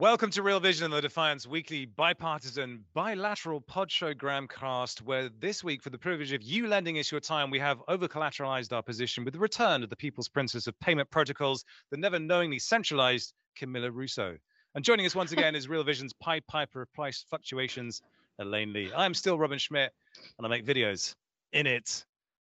Welcome to Real Vision, and the Defiant's weekly bipartisan bilateral pod show Gramcast, where this week, for the privilege of you lending us your time, we have over collateralized our position with the return of the People's Princess of Payment Protocols, the never knowingly centralized Camilla Russo. And joining us once again is Real Vision's Pied Piper of Price Fluctuations, Elaine Lee. I'm still Robin Schmidt, and I make videos in it.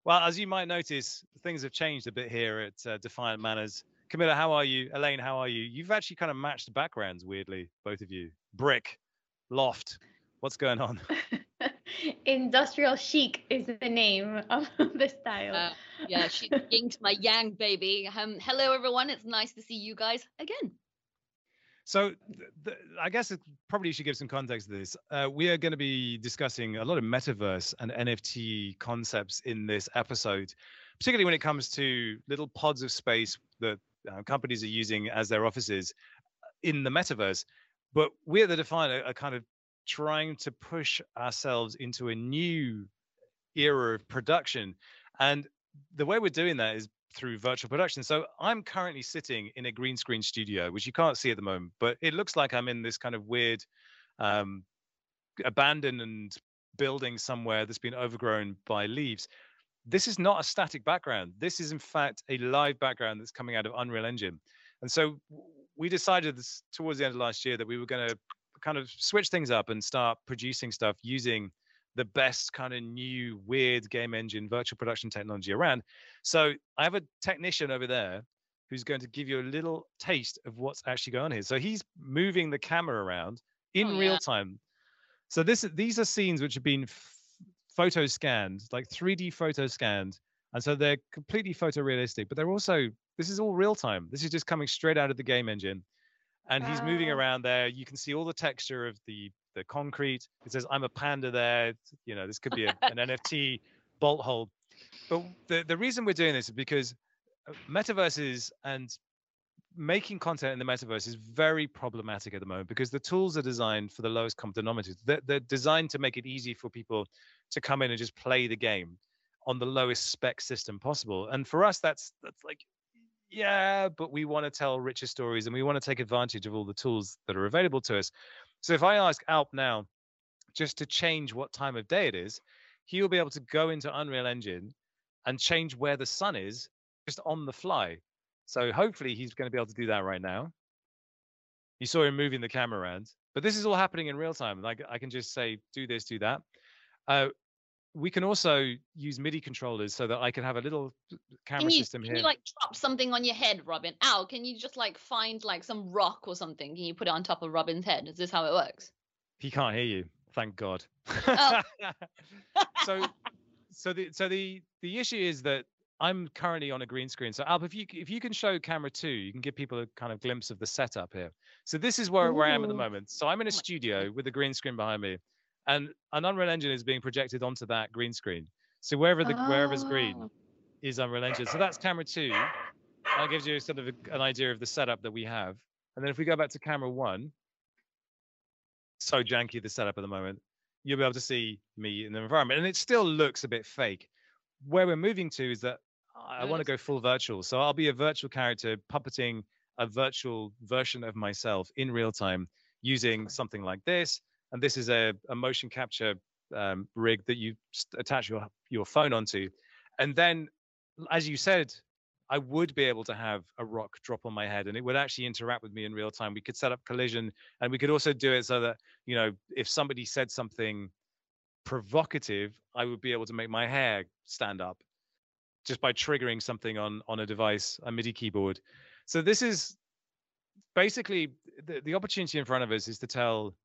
Well, as you might notice, things have changed a bit here at uh, Defiant Manners. Camilla, how are you? Elaine, how are you? You've actually kind of matched the backgrounds weirdly, both of you. Brick, loft. What's going on? Industrial chic is the name of the style. Uh, yeah, she yin to my yang, baby. Um, hello, everyone. It's nice to see you guys again. So, I guess it probably should give some context to this. Uh, we are going to be discussing a lot of metaverse and NFT concepts in this episode, particularly when it comes to little pods of space that uh, companies are using as their offices in the metaverse. But we at the Defiant are, are kind of trying to push ourselves into a new era of production. And the way we're doing that is through virtual production. So I'm currently sitting in a green screen studio, which you can't see at the moment, but it looks like I'm in this kind of weird, um, abandoned building somewhere that's been overgrown by leaves this is not a static background. This is in fact a live background that's coming out of Unreal Engine. And so we decided this, towards the end of last year that we were going to kind of switch things up and start producing stuff using the best kind of new weird game engine virtual production technology around. So I have a technician over there who's going to give you a little taste of what's actually going on here. So he's moving the camera around in oh, real time. So this these are scenes which have been photo scanned, like 3D photo scanned. And so they're completely photorealistic, but they're also, this is all real time. This is just coming straight out of the game engine. And he's moving around there. You can see all the texture of the the concrete. It says, I'm a panda there. You know, this could be a, an NFT bolt hold. But the, the reason we're doing this is because uh, metaverses and making content in the metaverse is very problematic at the moment because the tools are designed for the lowest common denominator. They're, they're, designed to make it easy for people to come in and just play the game on the lowest spec system possible. And for us, that's that's like, yeah, but we want to tell richer stories and we want to take advantage of all the tools that are available to us. So if I ask Alp now just to change what time of day it is, he will be able to go into Unreal Engine and change where the sun is just on the fly so hopefully he's going to be able to do that right now. You saw him moving the camera around, but this is all happening in real time. Like I can just say, do this, do that. Uh, we can also use MIDI controllers so that I can have a little camera you, system can here. Can you like drop something on your head, Robin? Al, can you just like find like some rock or something? Can you put it on top of Robin's head? Is this how it works? He can't hear you. Thank God. Oh. so, so the so the the issue is that I'm currently on a green screen. So Alp, if you if you can show camera two, you can give people a kind of glimpse of the setup here. So this is where, where I am at the moment. So I'm in a studio with a green screen behind me, and an Unreal Engine is being projected onto that green screen. So wherever the oh. wherever's green oh. is Unreal Engine. So that's camera two. That gives you sort of a, an idea of the setup that we have. And then if we go back to camera one, so janky the setup at the moment, you'll be able to see me in the environment, and it still looks a bit fake. Where we're moving to is that I want to go full virtual. So I'll be a virtual character puppeting a virtual version of myself in real time using something like this. And this is a, a motion capture um, rig that you attach your, your phone onto. And then, as you said, I would be able to have a rock drop on my head and it would actually interact with me in real time. We could set up collision and we could also do it so that, you know, if somebody said something provocative, I would be able to make my hair stand up just by triggering something on on a device, a MIDI keyboard. So this is basically the, the opportunity in front of us is to tell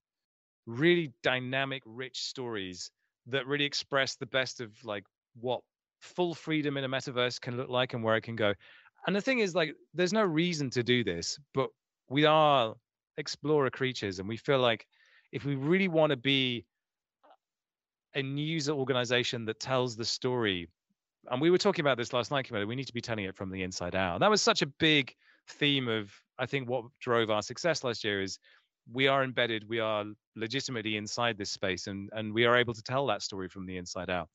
really dynamic, rich stories that really express the best of like what full freedom in a metaverse can look like and where it can go. And the thing is, like, there's no reason to do this, but we are explorer creatures, and we feel like if we really want to be a news organization that tells the story and we were talking about this last night, Camilla. We need to be telling it from the inside out. And that was such a big theme of, I think, what drove our success last year is we are embedded, we are legitimately inside this space, and and we are able to tell that story from the inside out.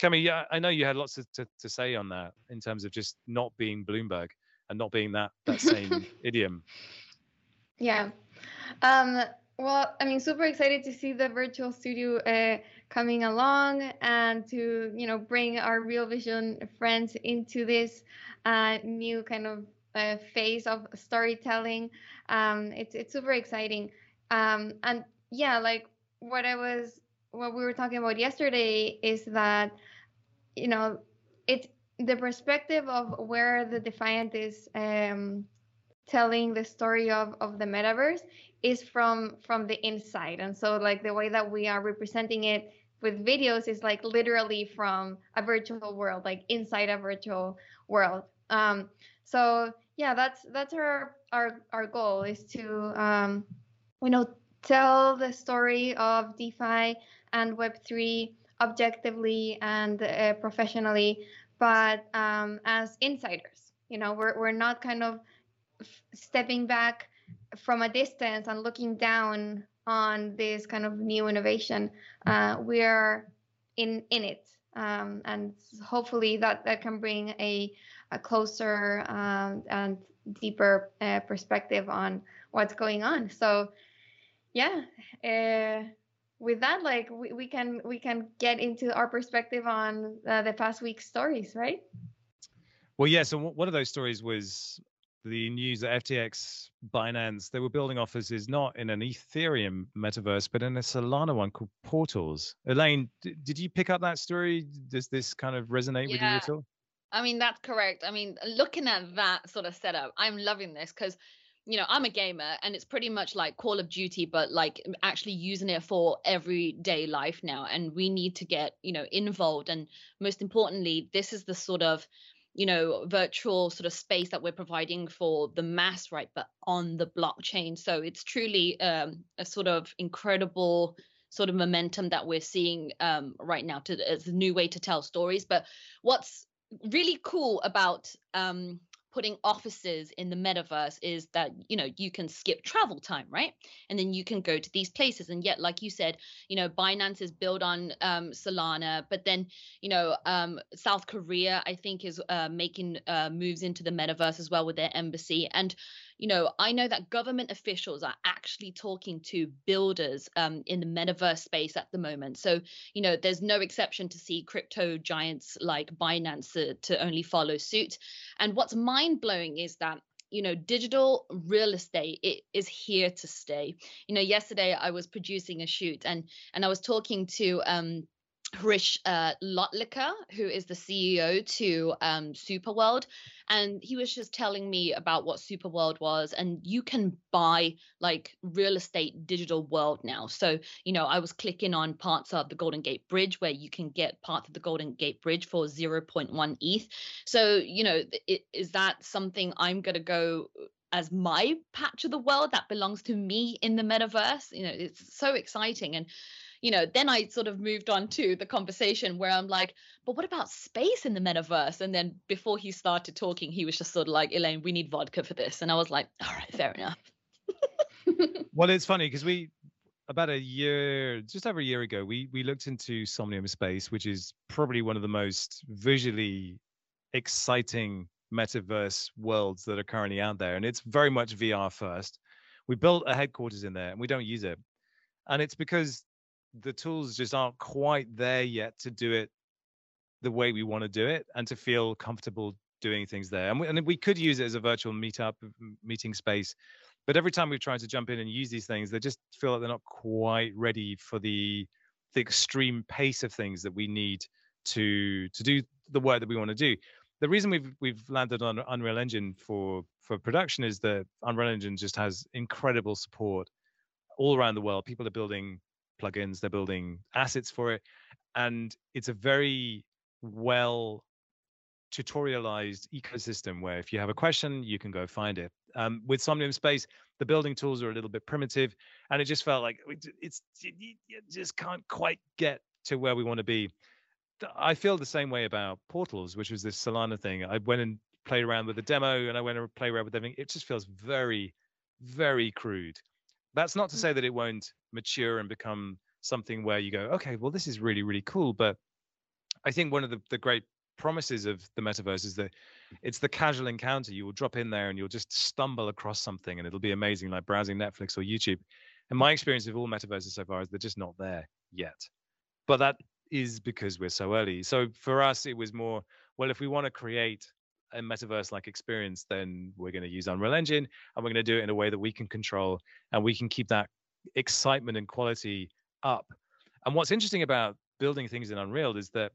Cami, yeah, I know you had lots to, to, to say on that in terms of just not being Bloomberg and not being that that same idiom. Yeah. Um, well, I mean, super excited to see the virtual studio uh, coming along and to, you know, bring our Real Vision friends into this uh, new kind of uh, phase of storytelling. Um, it's it's super exciting. Um, and yeah, like what I was, what we were talking about yesterday is that, you know, it's the perspective of where the Defiant is um, telling the story of of the metaverse is from from the inside and so like the way that we are representing it with videos is like literally from a virtual world like inside a virtual world. Um so yeah that's that's our our our goal is to um you know tell the story of defi and web3 objectively and uh, professionally but um as insiders. You know we're we're not kind of stepping back from a distance and looking down on this kind of new innovation, uh, we are in in it, um, and hopefully that that can bring a a closer um, and deeper uh, perspective on what's going on. So, yeah. Uh, with that, like we, we can we can get into our perspective on uh, the past week's stories, right? Well, yeah. So one of those stories was the news that FTX, Binance, they were building offices not in an Ethereum metaverse, but in a Solana one called Portals. Elaine, d- did you pick up that story? Does this kind of resonate yeah. with you at all? I mean, that's correct. I mean, looking at that sort of setup, I'm loving this because you know, I'm a gamer and it's pretty much like Call of Duty, but like actually using it for everyday life now. And we need to get, you know, involved. And most importantly, this is the sort of you know virtual sort of space that we're providing for the mass right but on the blockchain. So it's truly um, a sort of incredible sort of momentum that we're seeing um, right now to as a new way to tell stories. But what's really cool about um, putting offices in the metaverse is that you know you can skip travel time right? And then you can go to these places. And yet like you said you know binance is built on um, solana but then you know um, south korea i think is uh, making uh, moves into the metaverse as well with their embassy. And you know, I know that government officials are actually talking to builders um, in the metaverse space at the moment. So, you know, there's no exception to see crypto giants like Binance to, to only follow suit. And what's mind blowing is that you know digital real estate it is here to stay you know yesterday i was producing a shoot and and i was talking to um Hrish uh, Lotlikar, who is the CEO to um, Superworld, and he was just telling me about what Superworld was, and you can buy like real estate digital world now. So you know, I was clicking on parts of the Golden Gate Bridge where you can get parts of the Golden Gate Bridge for 0.1 ETH. So you know, it, is that something I'm gonna go as my patch of the world that belongs to me in the metaverse? You know, it's so exciting and you know, then I sort of moved on to the conversation where I'm like, but what about space in the metaverse? And then before he started talking, he was just sort of like, Elaine, we need vodka for this. And I was like, all right, fair enough. well, it's funny because we, about a year, just over a year ago, we we looked into Somnium Space, which is probably one of the most visually exciting metaverse worlds that are currently out there, and it's very much VR first. We built a headquarters in there, and we don't use it, and it's because the tools just aren't quite there yet to do it the way we want to do it and to feel comfortable doing things there. And we, and we could use it as a virtual meetup meeting space, but every time we've tried to jump in and use these things, they just feel like they're not quite ready for the the extreme pace of things that we need to to do the work that we want to do. The reason we've we've landed on Unreal Engine for for production is that Unreal Engine just has incredible support all around the world. People are building plugins, they're building assets for it. And it's a very well tutorialized ecosystem where if you have a question, you can go find it. Um, with Somnium Space, the building tools are a little bit primitive, and it just felt like it's you just can't quite get to where we want to be. I feel the same way about Portals, which was this Solana thing. I went and played around with the demo, and I went and played around with everything. It just feels very, very crude. That's not to mm. say that it won't mature and become something where you go, okay, well, this is really, really cool. But I think one of the, the great promises of the metaverse is that it's the casual encounter. You will drop in there and you'll just stumble across something and it'll be amazing, like browsing Netflix or YouTube. And my experience of all metaverses so far is they're just not there yet. But that is because we're so early. So for us, it was more, well, if we want to create a metaverse like experience, then we're going to use Unreal Engine and we're going to do it in a way that we can control and we can keep that excitement and quality up. And what's interesting about building things in Unreal is that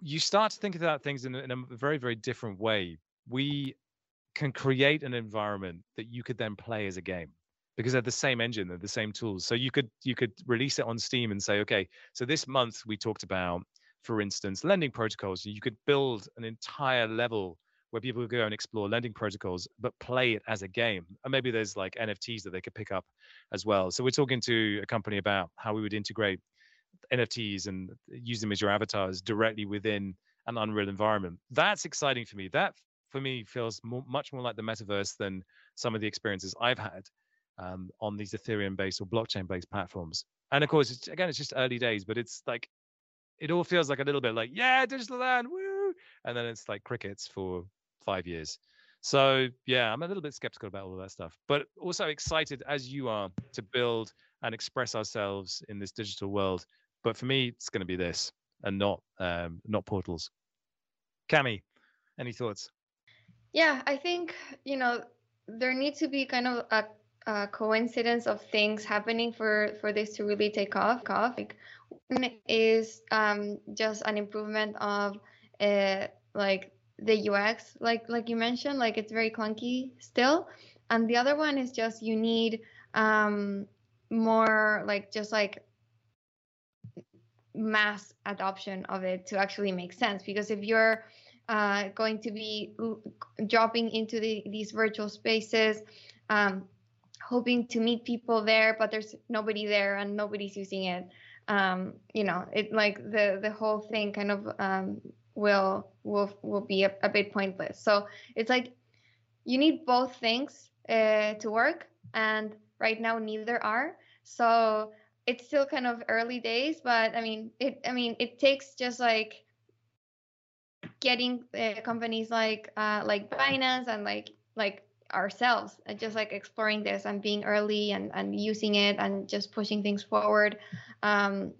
you start to think about things in, in a very, very different way. We can create an environment that you could then play as a game because they're the same engine, they're the same tools. So you could you could release it on Steam and say, okay, so this month we talked about, for instance, lending protocols. You could build an entire level where people could go and explore lending protocols, but play it as a game. And maybe there's like NFTs that they could pick up as well. So we're talking to a company about how we would integrate NFTs and use them as your avatars directly within an Unreal environment. That's exciting for me. That for me feels more, much more like the metaverse than some of the experiences I've had um, on these Ethereum-based or blockchain-based platforms. And of course, it's, again, it's just early days, but it's like it all feels like a little bit like yeah, digital land, woo, and then it's like crickets for five years. So yeah, I'm a little bit skeptical about all of that stuff, but also excited as you are to build and express ourselves in this digital world but for me, it's going to be this and not um, not portals. Cami, any thoughts? Yeah, I think you know there needs to be kind of a, a coincidence of things happening for for this to really take off. off. Like, is um, just an improvement of uh, like the UX, like like you mentioned, like it's very clunky still, and the other one is just you need um, more like just like mass adoption of it to actually make sense. Because if you're uh, going to be dropping into the, these virtual spaces um, hoping to meet people there but there's nobody there and nobody's using it um, you know it like the the whole thing kind of um, will will will be a, a, bit pointless so it's like you need both things uh, to work and right now neither are so it's still kind of early days, but I mean, it. I mean, it takes just like getting uh, companies like uh, like Binance and like like ourselves and just like exploring this and being early and, and using it and just pushing things forward um,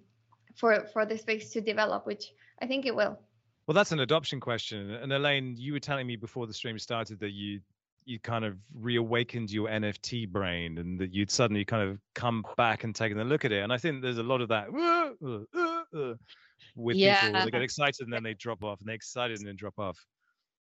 for for the space to develop, which I think it will. Well, that's an adoption question. And Elaine, you were telling me before the stream started that you you kind of reawakened your NFT brain and that you'd suddenly kind of come back and taken a look at it. And I think there's a lot of that uh, uh, uh, with yeah. people. They get excited and then they drop off, and they excited and then drop off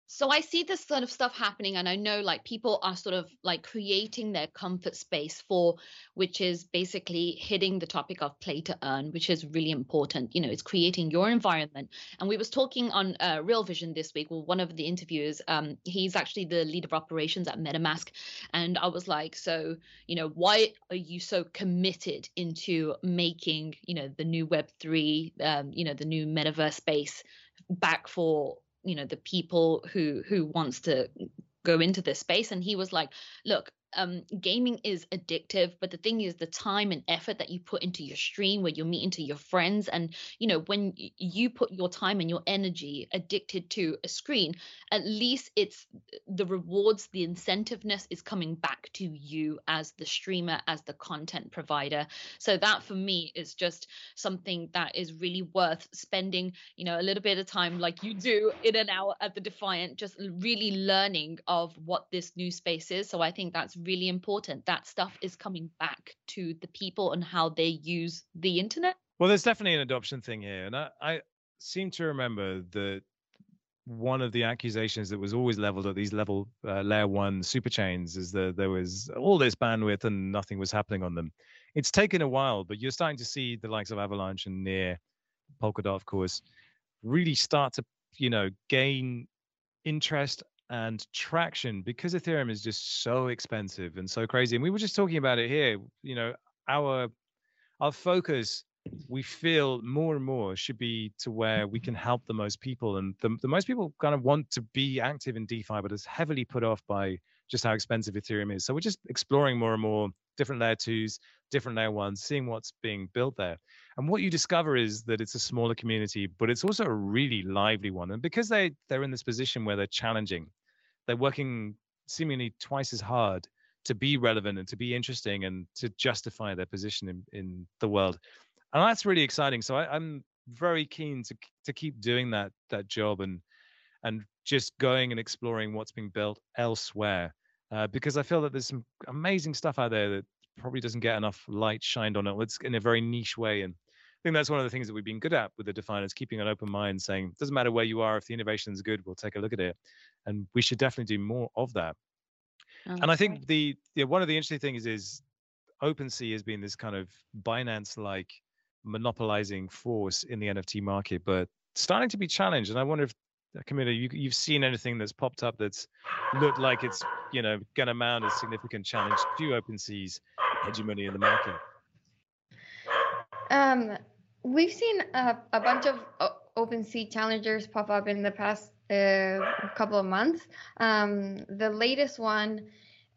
so i see this sort of stuff happening and i know like people are sort of like creating their comfort space for which is basically hitting the topic of play to earn which is really important. You know it's creating your environment. And we was talking on uh, real vision this week well one of the interviewers um, he's actually the lead of operations at metamask. And i was like so you know why are you so committed into making you know the new web 3 um, you know the new metaverse space back for you know the people who who wants to go into this space. And he was like look um, gaming is addictive, but the thing is the time and effort that you put into your stream where you're meeting to your friends. And, you know, when you put your time and your energy addicted to a screen, at least it's the rewards, the incentiveness is coming back to you as the streamer, as the content provider. So that for me is just something that is really worth spending, you know, a little bit of time like you do in an hour at the Defiant, just really learning of what this new space is. So I think that's really important. That stuff is coming back to the people and how they use the internet. Well, there's definitely an adoption thing here. And I, I seem to remember that one of the accusations that was always leveled at these level uh, layer one super chains is that there was all this bandwidth and nothing was happening on them. It's taken a while, but you're starting to see the likes of Avalanche and Near, Polkadot, of course, really start to, you know, gain interest and traction because Ethereum is just so expensive and so crazy. And we were just talking about it here. You know, our our focus we feel more and more should be to where we can help the most people and the, the most people kind of want to be active in defi but is heavily put off by just how expensive ethereum is so we're just exploring more and more different layer twos, different layer ones, seeing what's being built there. And what you discover is that it's a smaller community, but it's also a really lively one. And because they they're in this position where they're challenging, they're working seemingly twice as hard to be relevant and to be interesting and to justify their position in, in the world. And that's really exciting. So I, I'm very keen to to keep doing that that job and and just going and exploring what's being built elsewhere uh, because I feel that there's some amazing stuff out there that probably doesn't get enough light shined on it. It's in a very niche way, and I think that's one of the things that we've been good at with the definers, keeping an open mind, saying doesn't matter where you are, if the innovation is good, we'll take a look at it, and we should definitely do more of that. Oh, and I think right. the, the one of the interesting things is OpenSea has been this kind of Binance-like monopolizing force in the NFT market, but starting to be challenged. And I wonder if Camilla, you, you've seen anything that's popped up that's looked like it's you know going to mount a significant challenge to OpenSea's hegemony in the market? Um, we've seen a, a bunch of OpenSea challengers pop up in the past uh, couple of months. Um, the latest one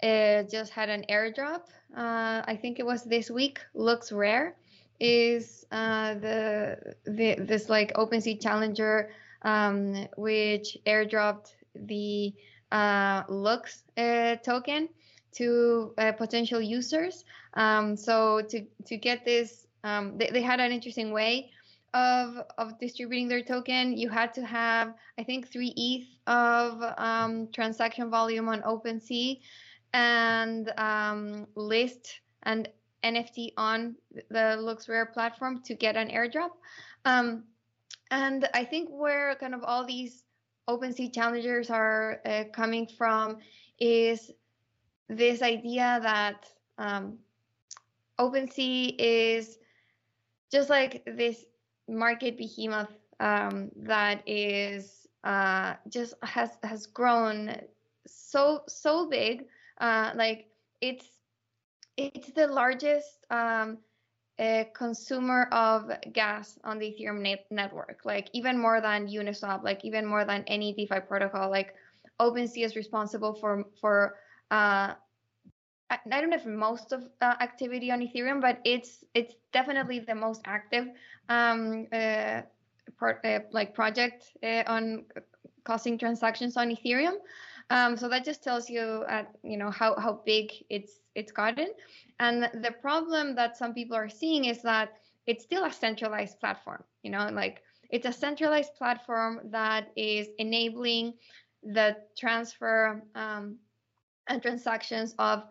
uh, just had an airdrop. Uh, I think it was this week. LooksRare. is uh, the, the this like OpenSea challenger um, which airdropped the uh, looks uh, token to uh, potential users. Um, so to to get this, um, they, they had an interesting way of of distributing their token. You had to have, I think, three ETH of um, transaction volume on OpenSea, and um, list and NFT on the LooksRare platform to get an airdrop. Um, and I think where kind of all these OpenSea challengers are uh, coming from is this idea that um, OpenSea is just like this market behemoth um, that is uh, just has has grown so so big. Uh, like it's it's the largest um, a consumer of gas on the Ethereum net- network, like even more than Uniswap, like even more than any DeFi protocol. Like OpenSea is responsible for for uh, I, don't know if most of uh, activity on Ethereum, but it's it's definitely the most active um, uh, part, uh, like project uh, on causing transactions on Ethereum. Um, so that just tells you, at, you know, how how big it's it's gotten. And the problem that some people are seeing is that it's still a centralized platform. You know, like it's a centralized platform that is enabling the transfer um, and transactions of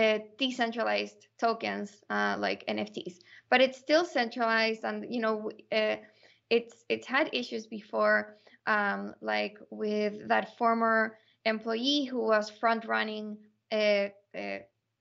uh, decentralized tokens uh, like NFTs. But it's still centralized, and you know, uh, it's it's had issues before, um, like with that former employee who was front running uh, uh,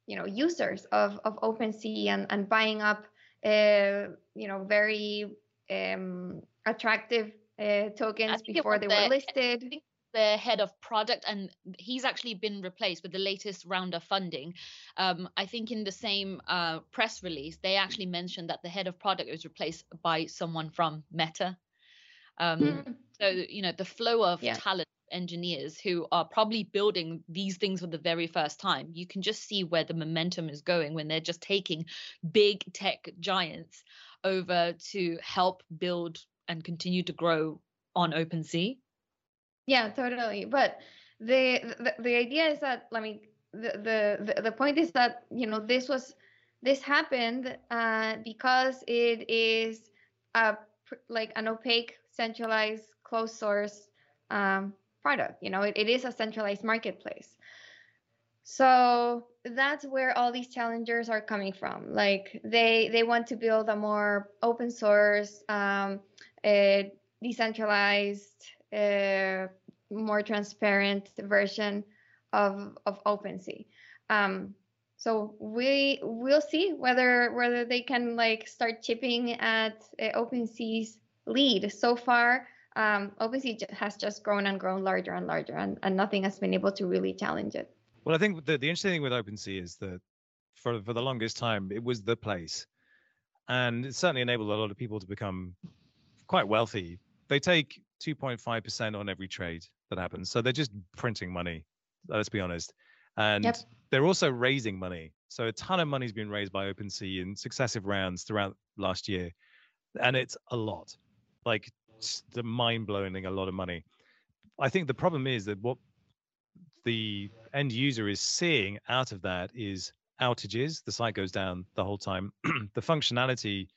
you know users of of OpenSea and and buying up uh, you know very um, attractive uh, tokens before they the, were listed. The head of product, and he's actually been replaced with the latest round of funding. Um, I think in the same uh, press release, they actually mentioned that the head of product was replaced by someone from Meta. Um, mm. So you know the flow of yeah. talent engineers who are probably building these things for the very first time. You can just see where the momentum is going when they're just taking big tech giants over to help build and continue to grow on OpenSea. Yeah, totally. But the the, the idea is that I mean the, the the point is that you know this was this happened uh, because it is a like an opaque centralized closed source um, product. You know, it, it is a centralized marketplace. So that's where all these challengers are coming from. Like they they want to build a more open source, um, a decentralized, uh, more transparent version of of OpenSea. Um, so we will see whether whether they can like start chipping at uh, OpenSea's lead. So far, um, OpenSea has just grown and grown larger and larger, and, and nothing has been able to really challenge it. Well, I think the, the interesting thing with OpenSea is that for for the longest time it was the place, and it certainly enabled a lot of people to become quite wealthy. They take 2.5% on every trade that happens, so they're just printing money. Let's be honest, and yep. they're also raising money So a ton of money's been raised by OpenSea in successive rounds throughout last year, and it's a lot, like the mind-blowing a lot of money. I think the problem is that what the end user is seeing out of that is outages. The site goes down the whole time. the functionality,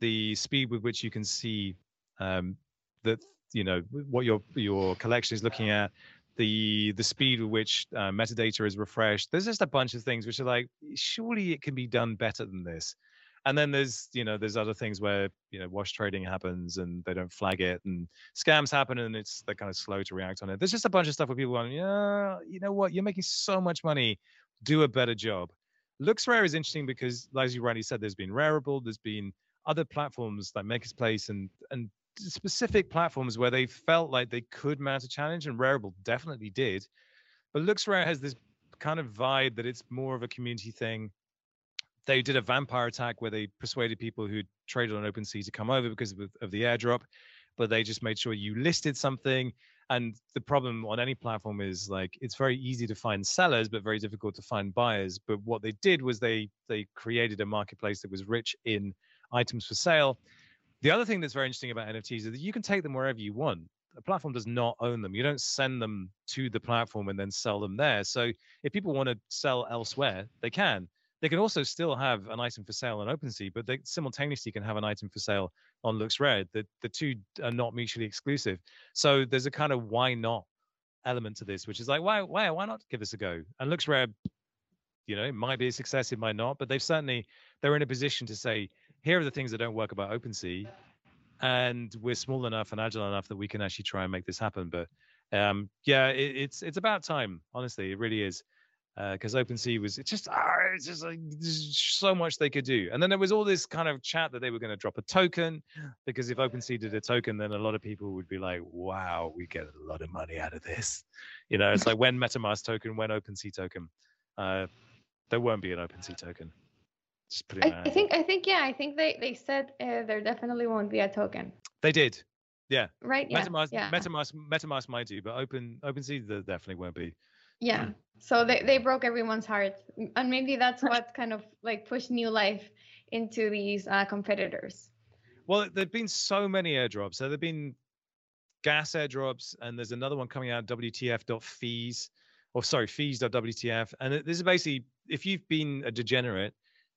the speed with which you can see um, that you know what your your collection is looking at, the the speed with which uh, metadata is refreshed. There's just a bunch of things which are like, surely it can be done better than this. And then there's you know there's other things where you know wash trading happens and they don't flag it and scams happen and it's they're kind of slow to react on it. There's just a bunch of stuff where people going, yeah, you know what, you're making so much money, do a better job. LooksRare is interesting because, as you rightly said, there's been Rarible there's been other platforms like MakersPlace and and specific platforms where they felt like they could mount a challenge, and Rarible definitely did. But LooksRare has this kind of vibe that it's more of a community thing. They did a vampire attack where they persuaded people who traded on OpenSea to come over because of, of the airdrop, but they just made sure you listed something. And the problem on any platform is like it's very easy to find sellers, but very difficult to find buyers. But what they did was they they created a marketplace that was rich in items for sale the other thing that's very interesting about NFTs is that you can take them wherever you want. The platform does not own them. You don't send them to the platform and then sell them there. So if people want to sell elsewhere, they can. They can also still have an item for sale on OpenSea, but they simultaneously can have an item for sale on LooksRare. The the two are not mutually exclusive. So there's a kind of why not element to this, which is like why why why not give this a go? And LooksRare, you know, it might be a success, it might not, but they've certainly they're in a position to say here are the things that don't work about OpenSea, and we're small enough and agile enough that we can actually try and make this happen. But um, yeah, it, it's it's about time. Honestly, it really is. Because uh, OpenSea was it's just ah, it's just like so much they could do, and then there was all this kind of chat that they were going to drop a token, because if OpenSea did a token, then a lot of people would be like, "Wow, we get a lot of money out of this." You know, it's like when MetaMask token, when OpenSea token. Uh, there won't be an OpenSea token. Just putting I, I think I think yeah, I think they they said uh, there definitely won't be a token. They did. Yeah. Right. Yeah. MetaMask, yeah. MetaMask, MetaMask might do, but Open OpenSea there definitely won't be. Yeah. So they, they broke everyone's heart, and maybe that's what kind of like pushed new life into these uh, competitors. Well, there've been so many airdrops. So there've been gas airdrops, and there's another one coming out WTF.fees, or sorry, fees.wtf. And this is basically if you've been a degenerate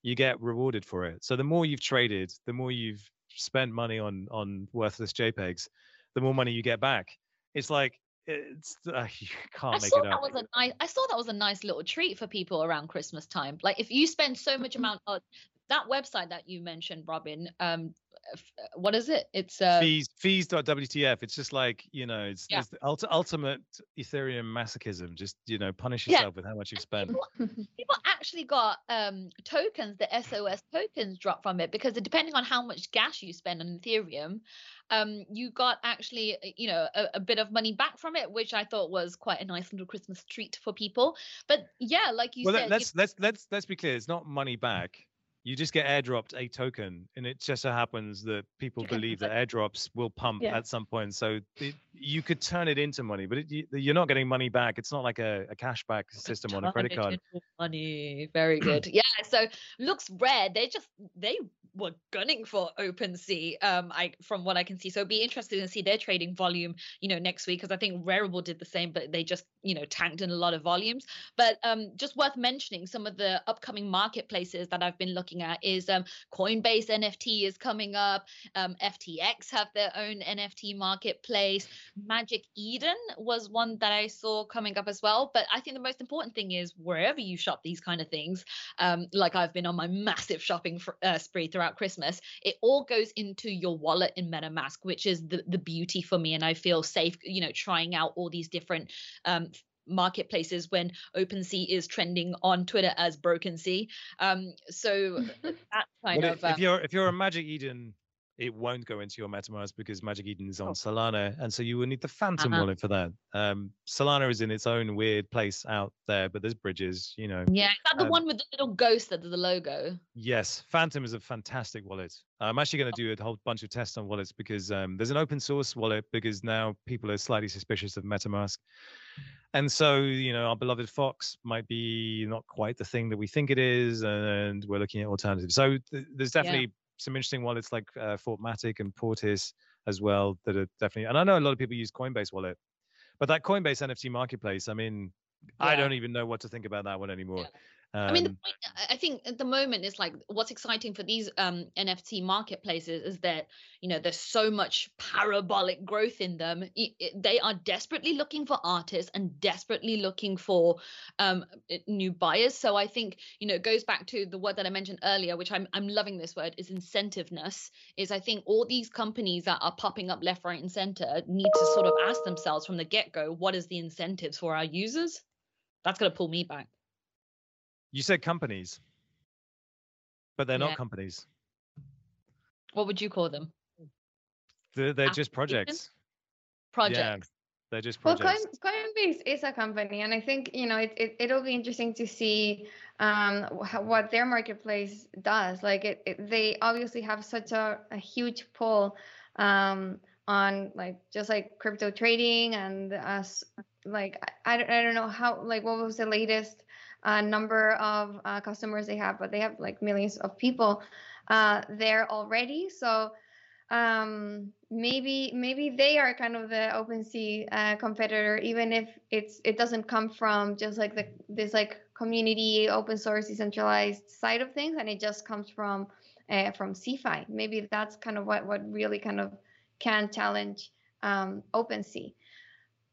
you get rewarded for it. So the more you've traded, the more you've spent money on on worthless JPEGs, the more money you get back. It's like it's uh, you can't I make saw it that was a nice. I saw that was a nice little treat for people around Christmas time. Like if you spend so much mm-hmm. amount on that website that you mentioned, Robin, um, what is it? It's uh, fees fees.wtf. It's just like you know, it's, yeah. it's the ulti- ultimate Ethereum masochism. Just you know, punish yourself yeah. with how much you spend. People, people actually got um tokens, the SOS tokens dropped from it because depending on how much gas you spend on Ethereum, um, you got actually uh, you know a, a, bit of money back from it, which I thought was quite a nice little Christmas treat for people. But yeah, like you well, said, let's let's let's let's be clear. It's not money back you just get airdropped a token and it just so happens that people believe that airdrops will pump yeah. at some point so it, you could turn it into money but it, you, are not getting money back it's not like a, a cashback system on a credit card money very good yeah so looks red they just they were gunning for OpenSea, um, I from what I can see. So be interested to see their trading volume, you know, next week because I think Rarible did the same, but they just, you know, tanked in a lot of volumes. But um, just worth mentioning some of the upcoming marketplaces that I've been looking at is um, Coinbase NFT is coming up, um, FTX have their own NFT marketplace, Magic Eden was one that I saw coming up as well. But I think the most important thing is wherever you shop these kind of things, um, like I've been on my massive shopping uh, spree throughout throughout Christmas, it all goes into your wallet in MetaMask, which is the the beauty for me, and I feel safe, you know, trying out all these different um, marketplaces when OpenSea is trending on Twitter as Broken Sea. Um, so that kind of. Uh, if you're if you're a Magic Eden it won't go into your MetaMask because Magic Eden is on oh. Solana, and so you will need the Phantom uh-huh. wallet for that. Um, Solana is in its own weird place out there, but there's bridges, you know. Yeah, is that the um, one with the little ghost that the logo? Yes, Phantom is a fantastic wallet. I'm actually going to do a whole bunch of tests on wallets because um, there's an open source wallet because now people are slightly suspicious of MetaMask. And so, you know, our beloved Fox might be not quite the thing that we think it is, and we're looking at alternatives. So th- there's definitely yeah. some interesting wallets like uh, Fortmatic and Portis as well that are definitely. And I know a lot of people use Coinbase Wallet, but that Coinbase NFT marketplace, I mean, yeah. I don't even know what to think about that one anymore. Yeah. Um, I mean, the um, point, I think at the moment it's like what's exciting for these um, NFT marketplaces is that you know there's so much parabolic growth in them. It, it, they are desperately looking for artists and desperately looking for um, new buyers. So I think you know it goes back to the word that I mentioned earlier, which I'm I'm loving this word is incentiveness. Is I think all these companies that are popping up left, right, and center need to sort of ask themselves from the get go, what is the incentives for our users? That's going to pull me back. You said companies, but they're yeah. not companies. What would you call them? They're, they're just projects. Projects. Yeah, they're just projects. Well, Coinbase is a company, and I think you know it, it it'll be interesting to see um, what their marketplace does. Like it, it, they obviously have such a, a huge pull um, on like just like crypto trading and us like I, I don't know how like what was the latest uh, number of uh, customers they have, but they have like millions of people uh, there already. So um, maybe maybe they are kind of the OpenSea uh, competitor, even if it's it doesn't come from just like the this like community open source decentralized side of things, and it just comes from uh, from CeFi. Maybe that's kind of what what really kind of can challenge um, OpenSea.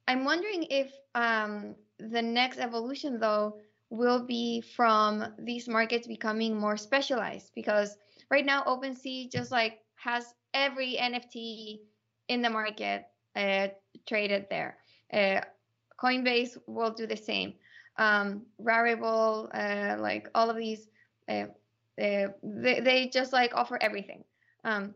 I'm wondering if um, the next evolution, though, will be from these markets becoming more specialized because right now OpenSea just like has every NFT in the market uh, traded there. Uh, Coinbase will do the same. Um, Rarible, uh, like all of these, uh, uh, they, they just like offer everything. Um,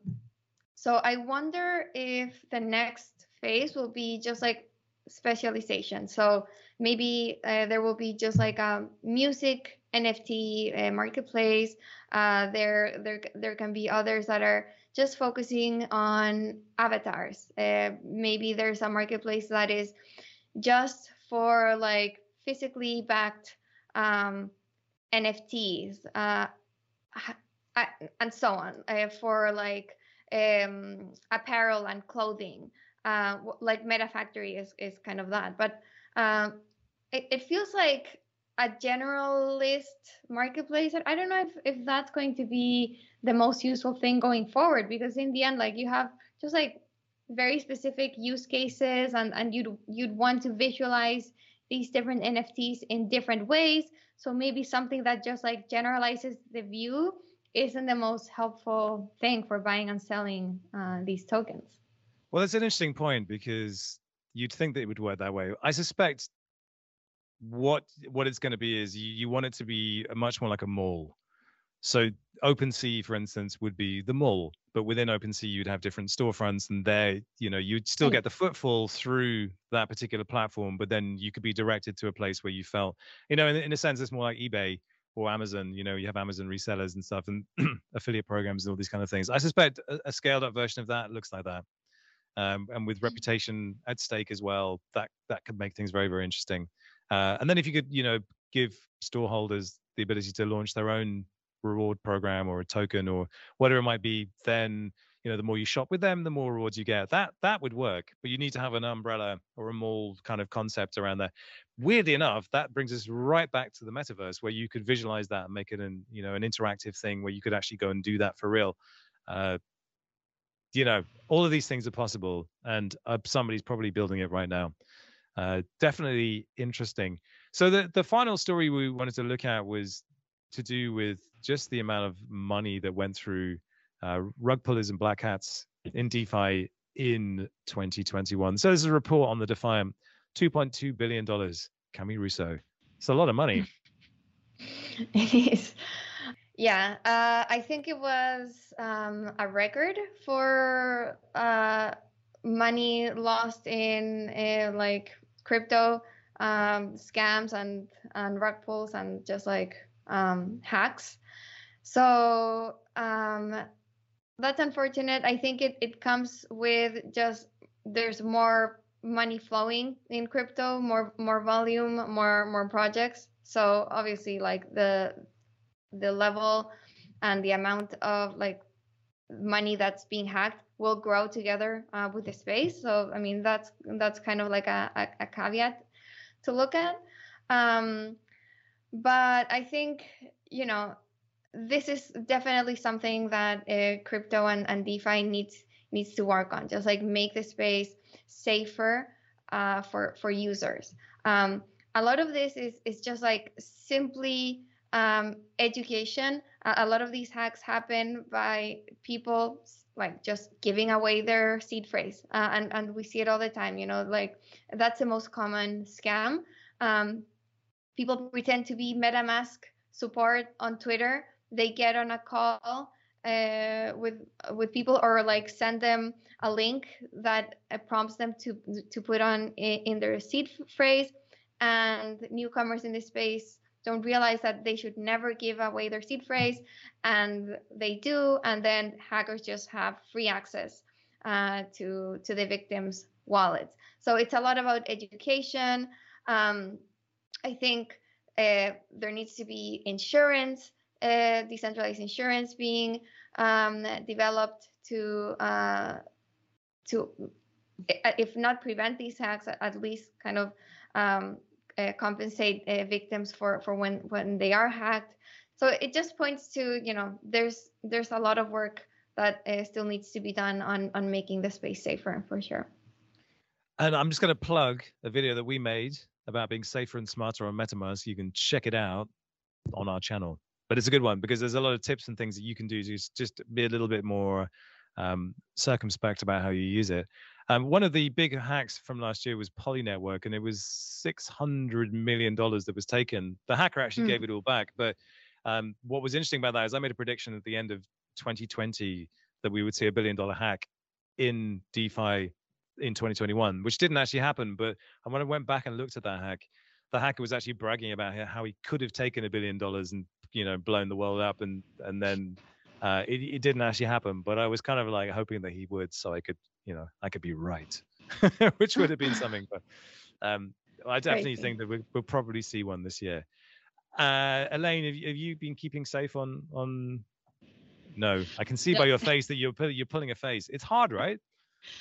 so I wonder if the next phase will be just like specialization. So maybe uh, there will be just like a music NFT uh, marketplace. Uh, there, there, there can be others that are just focusing on avatars. Uh, maybe there's a marketplace that is just for like physically backed um, NFTs uh, and so on uh, for like um, apparel and clothing. Uh, like Meta Factory is, is kind of that. But um, it, it feels like a generalist marketplace. I don't know if, if that's going to be the most useful thing going forward because in the end, like you have just like very specific use cases and, and you'd you'd want to visualize these different NFTs in different ways. So maybe something that just like generalizes the view isn't the most helpful thing for buying and selling uh, these tokens. Well, that's an interesting point because you'd think that it would work that way. I suspect what what it's going to be is you, you want it to be much more like a mall. So OpenSea, for instance, would be the mall, but within OpenSea, you'd have different storefronts, and there, you know, you'd still hmm. get the footfall through that particular platform, but then you could be directed to a place where you felt, you know, in, in a sense, it's more like eBay or Amazon. You know, you have Amazon resellers and stuff, and affiliate programs and all these kind of things. I suspect a, a scaled up version of that looks like that, um, and with hmm. reputation at stake as well, that that could make things very very interesting. Uh, and then if you could, you know, give storeholders the ability to launch their own reward program or a token or whatever it might be, then you know the more you shop with them, the more rewards you get. That that would work, but you need to have an umbrella or a mall kind of concept around there. Weirdly enough, that brings us right back to the metaverse, where you could visualize that and make it an you know an interactive thing where you could actually go and do that for real. Uh, you know, all of these things are possible, and uh, somebody's probably building it right now. Uh, definitely interesting. So the the final story we wanted to look at was to do with just the amount of money that went through uh, rug pullers and black hats in DeFi in 2021. So there's a report on the Defiant, 2.2 billion dollars. Camilla Russo. It's a lot of money. it is. Yeah, uh, I think it was um, a record for uh, money lost in like crypto um, scams and and rug pulls and just like um, hacks. So um, that's unfortunate. I think it, it comes with just there's more money flowing in crypto, more more volume, more more projects. So obviously, like the the level and the amount of like money that's being hacked will grow together uh, with the space. So I mean, that's that's kind of like a, a, a caveat to look at. Um, but I think you know this is definitely something that uh, crypto and, and DeFi needs needs to work on. Just like make the space safer uh, for for users. Um, a lot of this is is just like simply um, education. a lot of these hacks happen by people like just giving away their seed phrase, uh, and and we see it all the time. You know, like that's the most common scam. Um, people pretend to be MetaMask support on Twitter. They get on a call uh, with with people or like send them a link that uh, prompts them to to put on in, in their seed phrase and newcomers in this space don't realize that they should never give away their seed phrase and they do and then hackers just have free access uh, to to the victims wallets. So it's a lot about education. Um, i think uh, there needs to be insurance uh, decentralized insurance being um, developed to uh, to if not prevent these hacks at least kind of um, uh, compensate uh, victims for for when when they are hacked. So it just points to you know there's there's a lot of work that uh, still needs to be done on on making the space safer for sure. And I'm just going to plug a video that we made about being safer and smarter on MetaMask. You can check it out on our channel. But it's a good one because there's a lot of tips and things that you can do to just be a little bit more um, circumspect about how you use it. Um, one of the big hacks from last year was Poly Network, and it was six hundred million dollars that was taken. The hacker actually mm. gave it all back, but um, what was interesting about that is I made a prediction at the end of 2020 that we would see a billion dollar hack in DeFi in 2021, which didn't actually happen. But when I went back and looked at that hack, the hacker was actually bragging about how he could have taken a billion dollars and you know blown the world up, and and then uh, it, it didn't actually happen. But I was kind of like hoping that he would, so I could you know I could be right, which would have been something. But um, I definitely think that we, will probably see one this year. Uh, Elaine, have you, have you been keeping safe on on? No, I can see by your face that you're you're pulling a face. It's hard, right?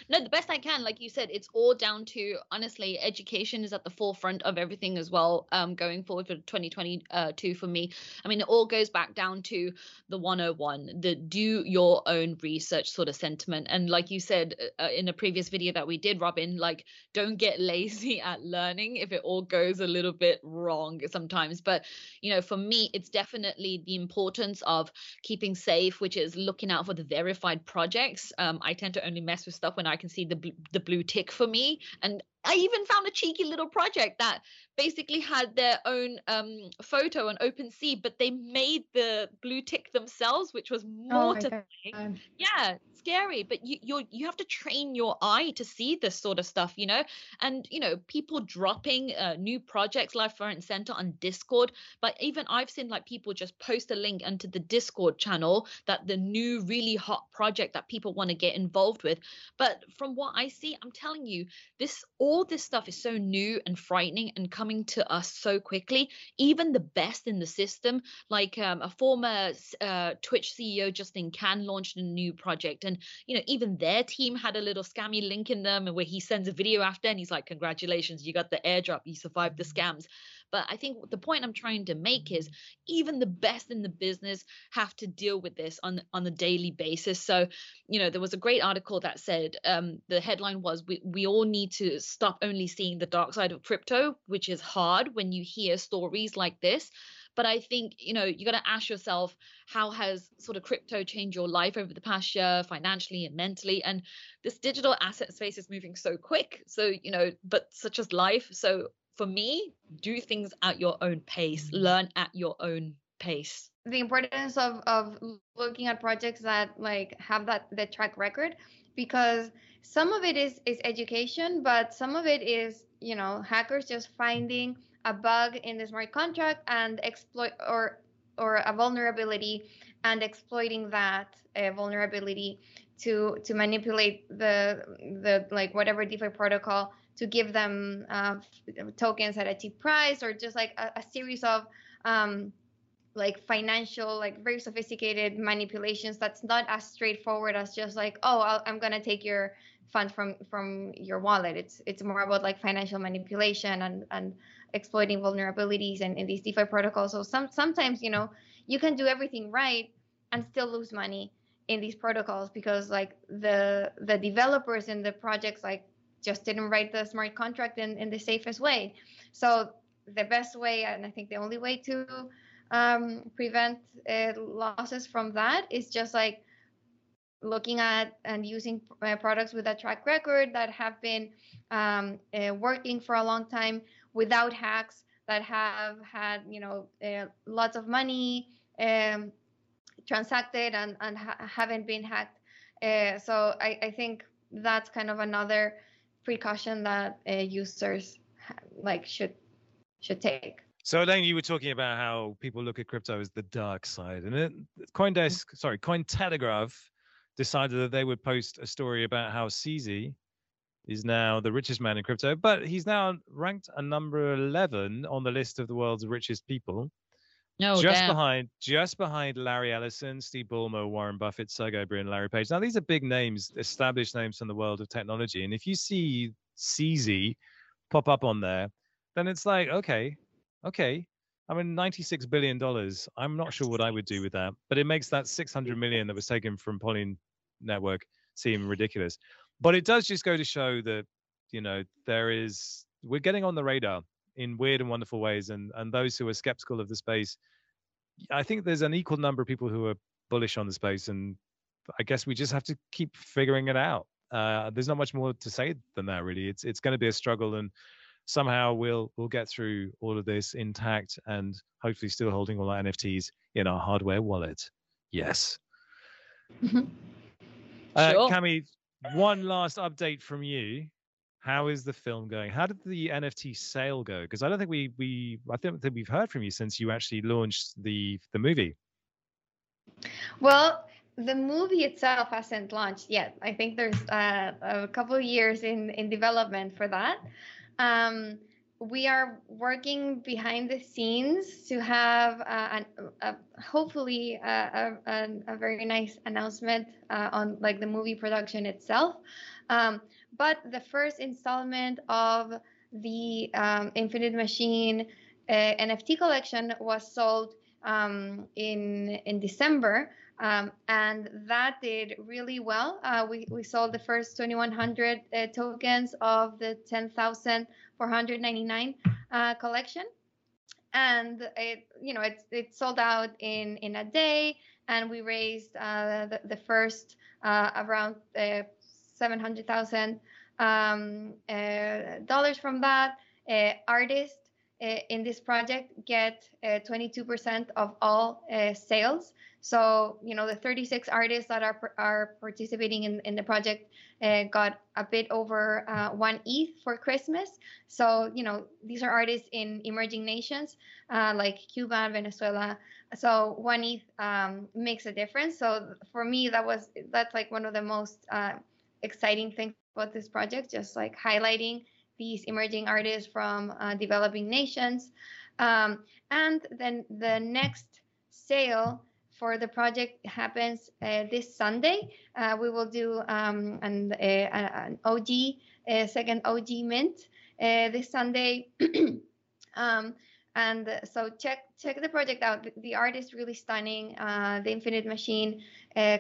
No, the best I can, like you said, it's all down to honestly, education is at the forefront of everything as well. Um, going forward for 2022 for me, I mean, it all goes back down to the 101, the do your own research sort of sentiment. And like you said uh, uh, in a previous video that we did, Robin, like don't get lazy at learning if it all goes a little bit wrong sometimes. But you know, for me, it's definitely the importance of keeping safe, which is looking out for the verified projects. Um, I tend to only mess with stuff stuff when I can see the the blue tick for me. And I even found a cheeky little project that basically had their own um, photo on OpenSea, but they made the blue tick themselves, which was mortifying. Oh yeah, scary. But you you you have to train your eye to see this sort of stuff, you know. And you know, people dropping uh, new projects right, and center on Discord. But even I've seen like people just post a link into the Discord channel that the new really hot project that people want to get involved with. But from what I see, I'm telling you, this all this stuff is so new and frightening and coming to us so quickly. Even the best in the system, like um, a former uh, Twitch CEO, Justin Kan, launched a new project, and you know even their team had a little scammy link in them, where he sends a video after, and he's like, "Congratulations, you got the airdrop, you survived the scams." But I think the point I'm trying to make is even the best in the business have to deal with this on on a daily basis. So, you know, there was a great article that said um, the headline was we, we all need to stop only seeing the dark side of crypto, which is hard when you hear stories like this. But i think you know you got to ask yourself how has sort of crypto changed your life over the past year financially and mentally? And this digital asset space is moving so quick so you know but such as life. So for me, do things at your own pace, mm-hmm. learn at your own pace. The importance of of looking at projects that like have that the track record because some of it is is education, but some of it is, you know, hackers just finding a bug in the smart contract and exploit or or a vulnerability and exploiting that uh, vulnerability to to manipulate the the like whatever DeFi protocol to give them uh, tokens at a cheap price or just like a, a series of um, like financial like very sophisticated manipulations that's not as straightforward as just like oh i am gonna take your fund from from your wallet. It's it's more about like financial manipulation and and exploiting vulnerabilities and in these defi protocols. So some sometimes you know you can do everything right and still lose money in these protocols because like the the developers in the projects like just didn't write the smart contract in, in the safest way. So the best way and i think the only way to um, prevent uh, losses from that is just like looking at and using uh, products with a track record that have been um, uh, working for a long time without hacks that have had you know uh, lots of money um, transacted and, and ha- haven't been hacked. Uh, so I, I, think that's kind of another precaution that uh, users like should should take so Elaine, you were talking about how people look at crypto as the dark side, and it, CoinDesk, mm-hmm. sorry, Cointelegraph decided that they would post a story about how CZ is now the richest man in crypto, but he's now ranked a number 11 on the list of the world's richest people. No, just damn. behind, just behind Larry Ellison, Steve Ballmer, Warren Buffett, Sergey Brin, Larry Page. Now these are big names, established names from the world of technology, and if you see CZ pop up on there, then it's like, okay, okay, I mean, ninety-six billion dollars. I'm not sure what I would do with that, but it makes that six hundred million that was taken from Polygon Network seem ridiculous. But it does just go to show that you know there is we're getting on the radar in weird and wonderful ways, and and those who are skeptical of the space, I think there's an equal number of people who are bullish on the space, and I guess we just have to keep figuring it out. Uh, there's not much more to say than that, really. It's it's going to be a struggle, and somehow we'll we'll get through all of this intact and hopefully still holding all our NFTs in our hardware wallet. Yes. Mm-hmm. Uh, sure. Cami, one last update from you. How is the film going? How did the NFT sale go? Because I don't think we we I don't think we've heard from you since you actually launched the the movie. Well, the movie itself hasn't launched yet. I think there's uh, a couple years in in development for that. Um, we are working behind the scenes to have uh, an, a, hopefully a, a, a, very nice announcement uh, on like the movie production itself. Um, but the first installment of the um, Infinite Machine uh, NFT collection was sold um, in in December. Um, and that did really well. Uh, we, we sold the first 2,100 uh, tokens of the 10,499 uh, collection. And it, you know, it, it sold out in, in a day, and we raised uh, the, the first uh, around uh, 700,000 um, dollars from that. artists in this project get 22% of all sales. So, you know, the 36 artists that are are participating in, in the project uh, got a bit over uh, one ETH for Christmas. So, you know, these are artists in emerging nations uh, like Cuba, Venezuela. So, one ETH um, makes a difference. So, for me, that was that's like one of the most uh, exciting things about this project, just like highlighting these emerging artists from uh, developing nations. Um, and then the next sale for the project happens uh, this Sunday. Uh, we will do um, an, uh, an OG, second OG mint uh, this Sunday. um, and so check check the project out. The, the art is really stunning. Uh, the Infinite Machine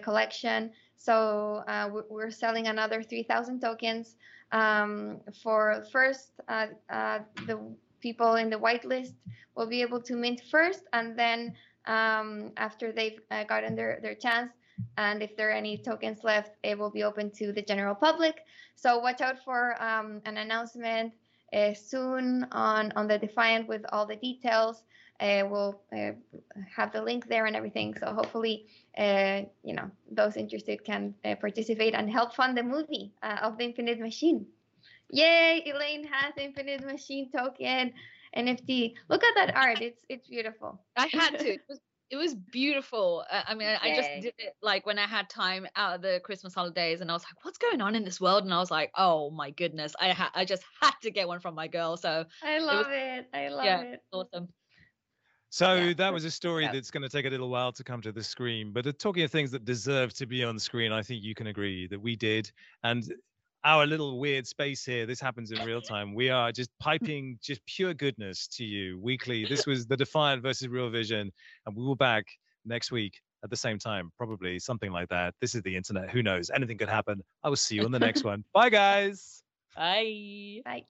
collection. So we're selling another 3,000 tokens um, for first the people in the whitelist will be able to mint first, and then um, after they've uh, gotten their, their chance. And if there are any tokens left, it will be open to the general public. So watch out for um, an announcement uh, soon on, on the Defiant with all the details. Uh, we'll uh, have the link there and everything. So hopefully, uh, you know, those interested can uh, participate and help fund the movie of the Infinite Machine. Yay! Elaine has Infinite Machine token. NFT. Look at that art. It's it's beautiful. I had to. It was it was beautiful. Uh, I mean, I just did it like when I had time out of the Christmas holidays, and I was like, "What's going on in this world?" And I was like, "Oh my goodness, I ha- I just had to get one from my girl." So I love it. Was, it. I love yeah, it. Awesome. So yeah. that was a story yeah. that's going to take a little while to come to the screen. But uh, talking of things that deserve to be on screen, I think you can agree that we did. And our little weird space here, this happens in real time. We are just piping just pure goodness to you weekly. This was the Defiant versus Real Vision. And we will back next week at the same time, probably something like that. This is the internet. Who knows? Anything could happen. I will see you on the next one. Bye, guys. Bye. Bye.